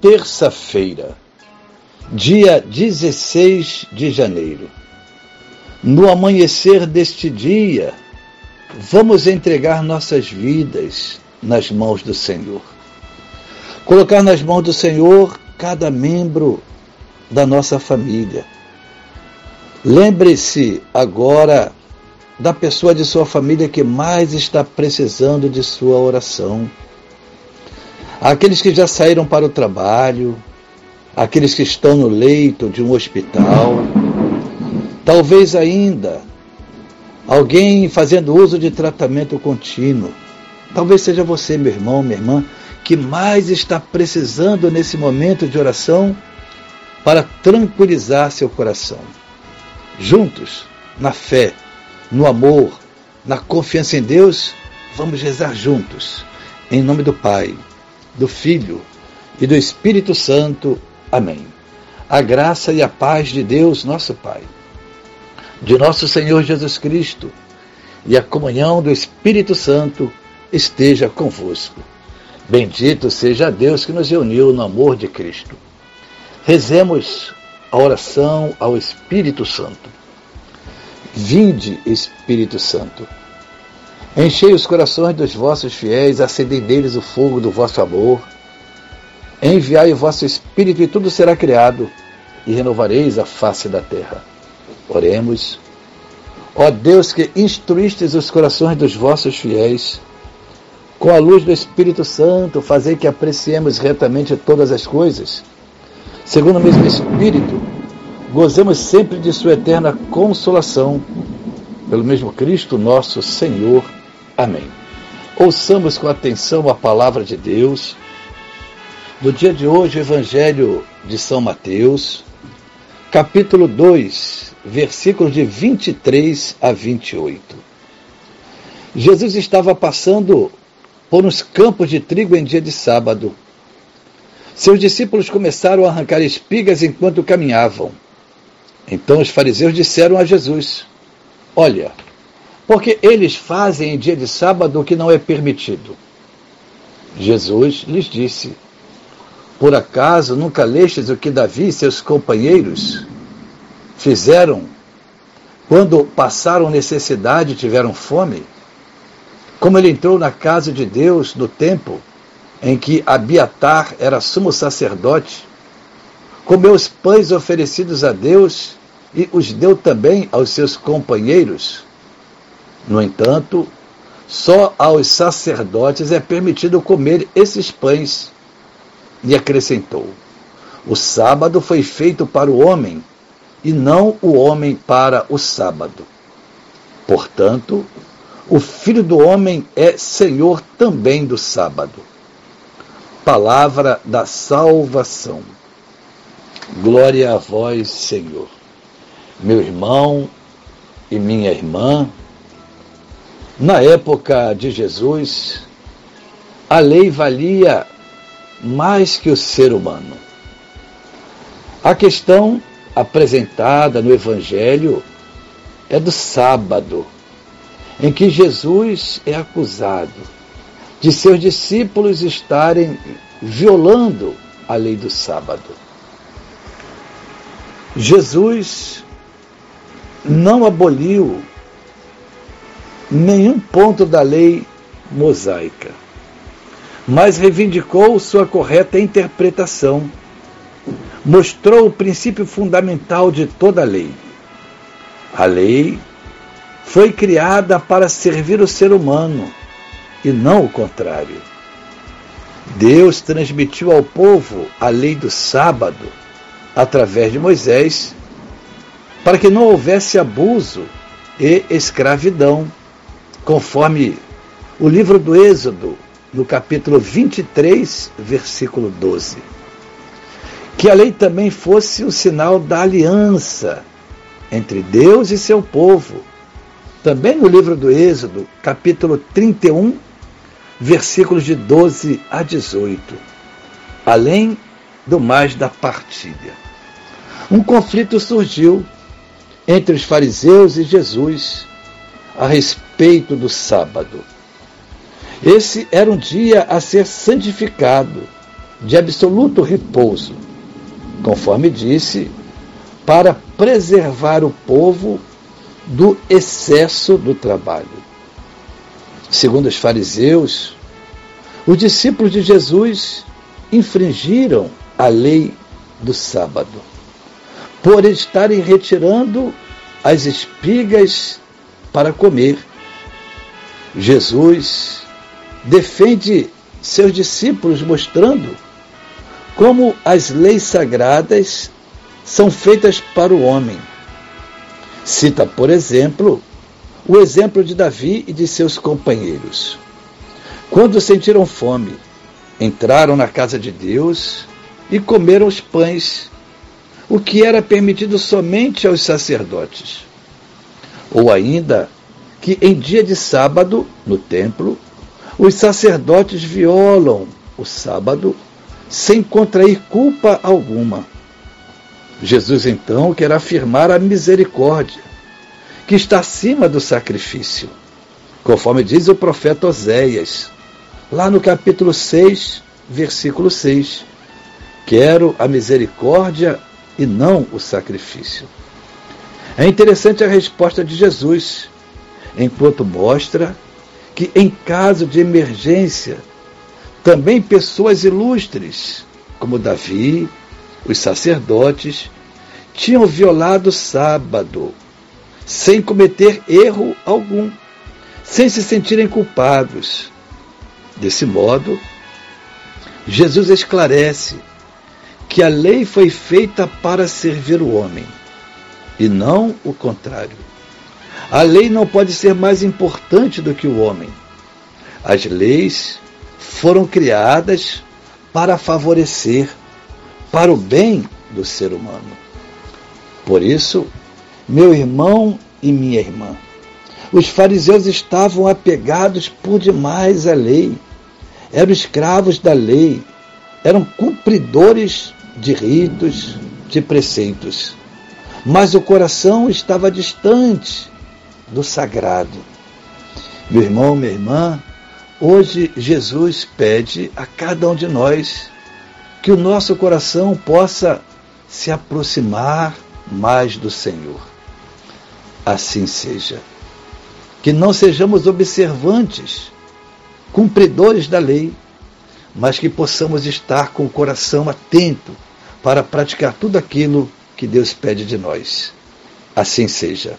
terça-feira, dia 16 de janeiro. No amanhecer deste dia, vamos entregar nossas vidas nas mãos do Senhor. Colocar nas mãos do Senhor cada membro da nossa família. Lembre-se agora da pessoa de sua família que mais está precisando de sua oração. Aqueles que já saíram para o trabalho, aqueles que estão no leito de um hospital, talvez ainda alguém fazendo uso de tratamento contínuo. Talvez seja você, meu irmão, minha irmã, que mais está precisando nesse momento de oração para tranquilizar seu coração. Juntos, na fé, no amor, na confiança em Deus, vamos rezar juntos. Em nome do Pai, do Filho e do Espírito Santo. Amém. A graça e a paz de Deus, nosso Pai, de nosso Senhor Jesus Cristo e a comunhão do Espírito Santo esteja convosco. Bendito seja Deus que nos reuniu no amor de Cristo. Rezemos a oração ao Espírito Santo. Vinde, Espírito Santo. Enchei os corações dos vossos fiéis, acendei neles o fogo do vosso amor. Enviai o vosso Espírito e tudo será criado, e renovareis a face da terra. Oremos. Ó Deus que instruístes os corações dos vossos fiéis, com a luz do Espírito Santo, fazei que apreciemos retamente todas as coisas, segundo o mesmo Espírito, gozemos sempre de Sua eterna consolação, pelo mesmo Cristo nosso Senhor. Amém. Ouçamos com atenção a palavra de Deus. No dia de hoje, o Evangelho de São Mateus, capítulo 2, versículos de 23 a 28. Jesus estava passando por uns campos de trigo em dia de sábado. Seus discípulos começaram a arrancar espigas enquanto caminhavam. Então os fariseus disseram a Jesus: Olha, porque eles fazem em dia de sábado o que não é permitido. Jesus lhes disse: Por acaso nunca lestes o que Davi e seus companheiros fizeram quando passaram necessidade e tiveram fome? Como ele entrou na casa de Deus no tempo em que Abiatar era sumo sacerdote, comeu os pães oferecidos a Deus e os deu também aos seus companheiros. No entanto, só aos sacerdotes é permitido comer esses pães. E acrescentou: O sábado foi feito para o homem, e não o homem para o sábado. Portanto, o Filho do Homem é Senhor também do sábado. Palavra da salvação. Glória a vós, Senhor meu irmão e minha irmã, na época de Jesus, a lei valia mais que o ser humano. A questão apresentada no Evangelho é do sábado, em que Jesus é acusado de seus discípulos estarem violando a lei do sábado. Jesus não aboliu nenhum ponto da lei mosaica, mas reivindicou sua correta interpretação. Mostrou o princípio fundamental de toda a lei. A lei foi criada para servir o ser humano e não o contrário. Deus transmitiu ao povo a lei do sábado através de Moisés para que não houvesse abuso e escravidão, conforme o livro do Êxodo, no capítulo 23, versículo 12. que a lei também fosse o sinal da aliança entre Deus e seu povo. Também no livro do Êxodo, capítulo 31, versículos de 12 a 18. Além do mais da partilha. Um conflito surgiu entre os fariseus e Jesus a respeito do sábado. Esse era um dia a ser santificado, de absoluto repouso, conforme disse, para preservar o povo do excesso do trabalho. Segundo os fariseus, os discípulos de Jesus infringiram a lei do sábado, por estarem retirando as espigas para comer. Jesus defende seus discípulos mostrando como as leis sagradas são feitas para o homem. Cita, por exemplo, o exemplo de Davi e de seus companheiros. Quando sentiram fome, entraram na casa de Deus e comeram os pães, o que era permitido somente aos sacerdotes. Ou ainda, que em dia de sábado, no templo, os sacerdotes violam o sábado sem contrair culpa alguma. Jesus então quer afirmar a misericórdia, que está acima do sacrifício, conforme diz o profeta Oséias, lá no capítulo 6, versículo 6. Quero a misericórdia e não o sacrifício. É interessante a resposta de Jesus, enquanto mostra que, em caso de emergência, também pessoas ilustres, como Davi, os sacerdotes, tinham violado o sábado, sem cometer erro algum, sem se sentirem culpados. Desse modo, Jesus esclarece que a lei foi feita para servir o homem, e não o contrário. A lei não pode ser mais importante do que o homem. As leis foram criadas para favorecer, para o bem do ser humano. Por isso, meu irmão e minha irmã, os fariseus estavam apegados por demais à lei, eram escravos da lei, eram cumpridores de ritos, de preceitos. Mas o coração estava distante do sagrado. Meu irmão, minha irmã, Hoje, Jesus pede a cada um de nós que o nosso coração possa se aproximar mais do Senhor. Assim seja. Que não sejamos observantes, cumpridores da lei, mas que possamos estar com o coração atento para praticar tudo aquilo que Deus pede de nós. Assim seja.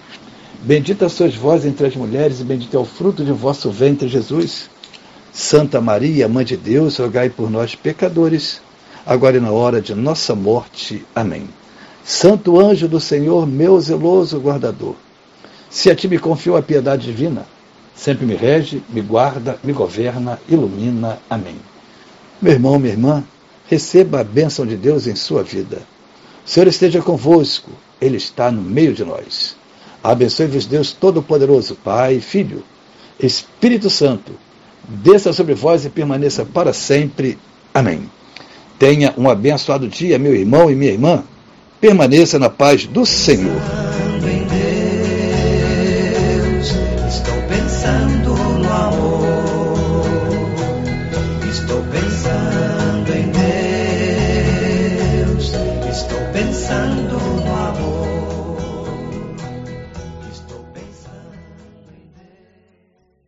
Bendita sois vós entre as mulheres, e bendito é o fruto de vosso ventre, Jesus. Santa Maria, Mãe de Deus, rogai por nós, pecadores, agora e na hora de nossa morte. Amém. Santo anjo do Senhor, meu zeloso guardador, se a ti me confio a piedade divina, sempre me rege, me guarda, me governa, ilumina. Amém. Meu irmão, minha irmã, receba a bênção de Deus em sua vida. O Senhor esteja convosco, Ele está no meio de nós. Abençoe-vos Deus Todo-Poderoso, Pai, Filho, Espírito Santo desça sobre vós e permaneça para sempre. Amém. Tenha um abençoado dia, meu irmão e minha irmã. Permaneça na paz do Senhor.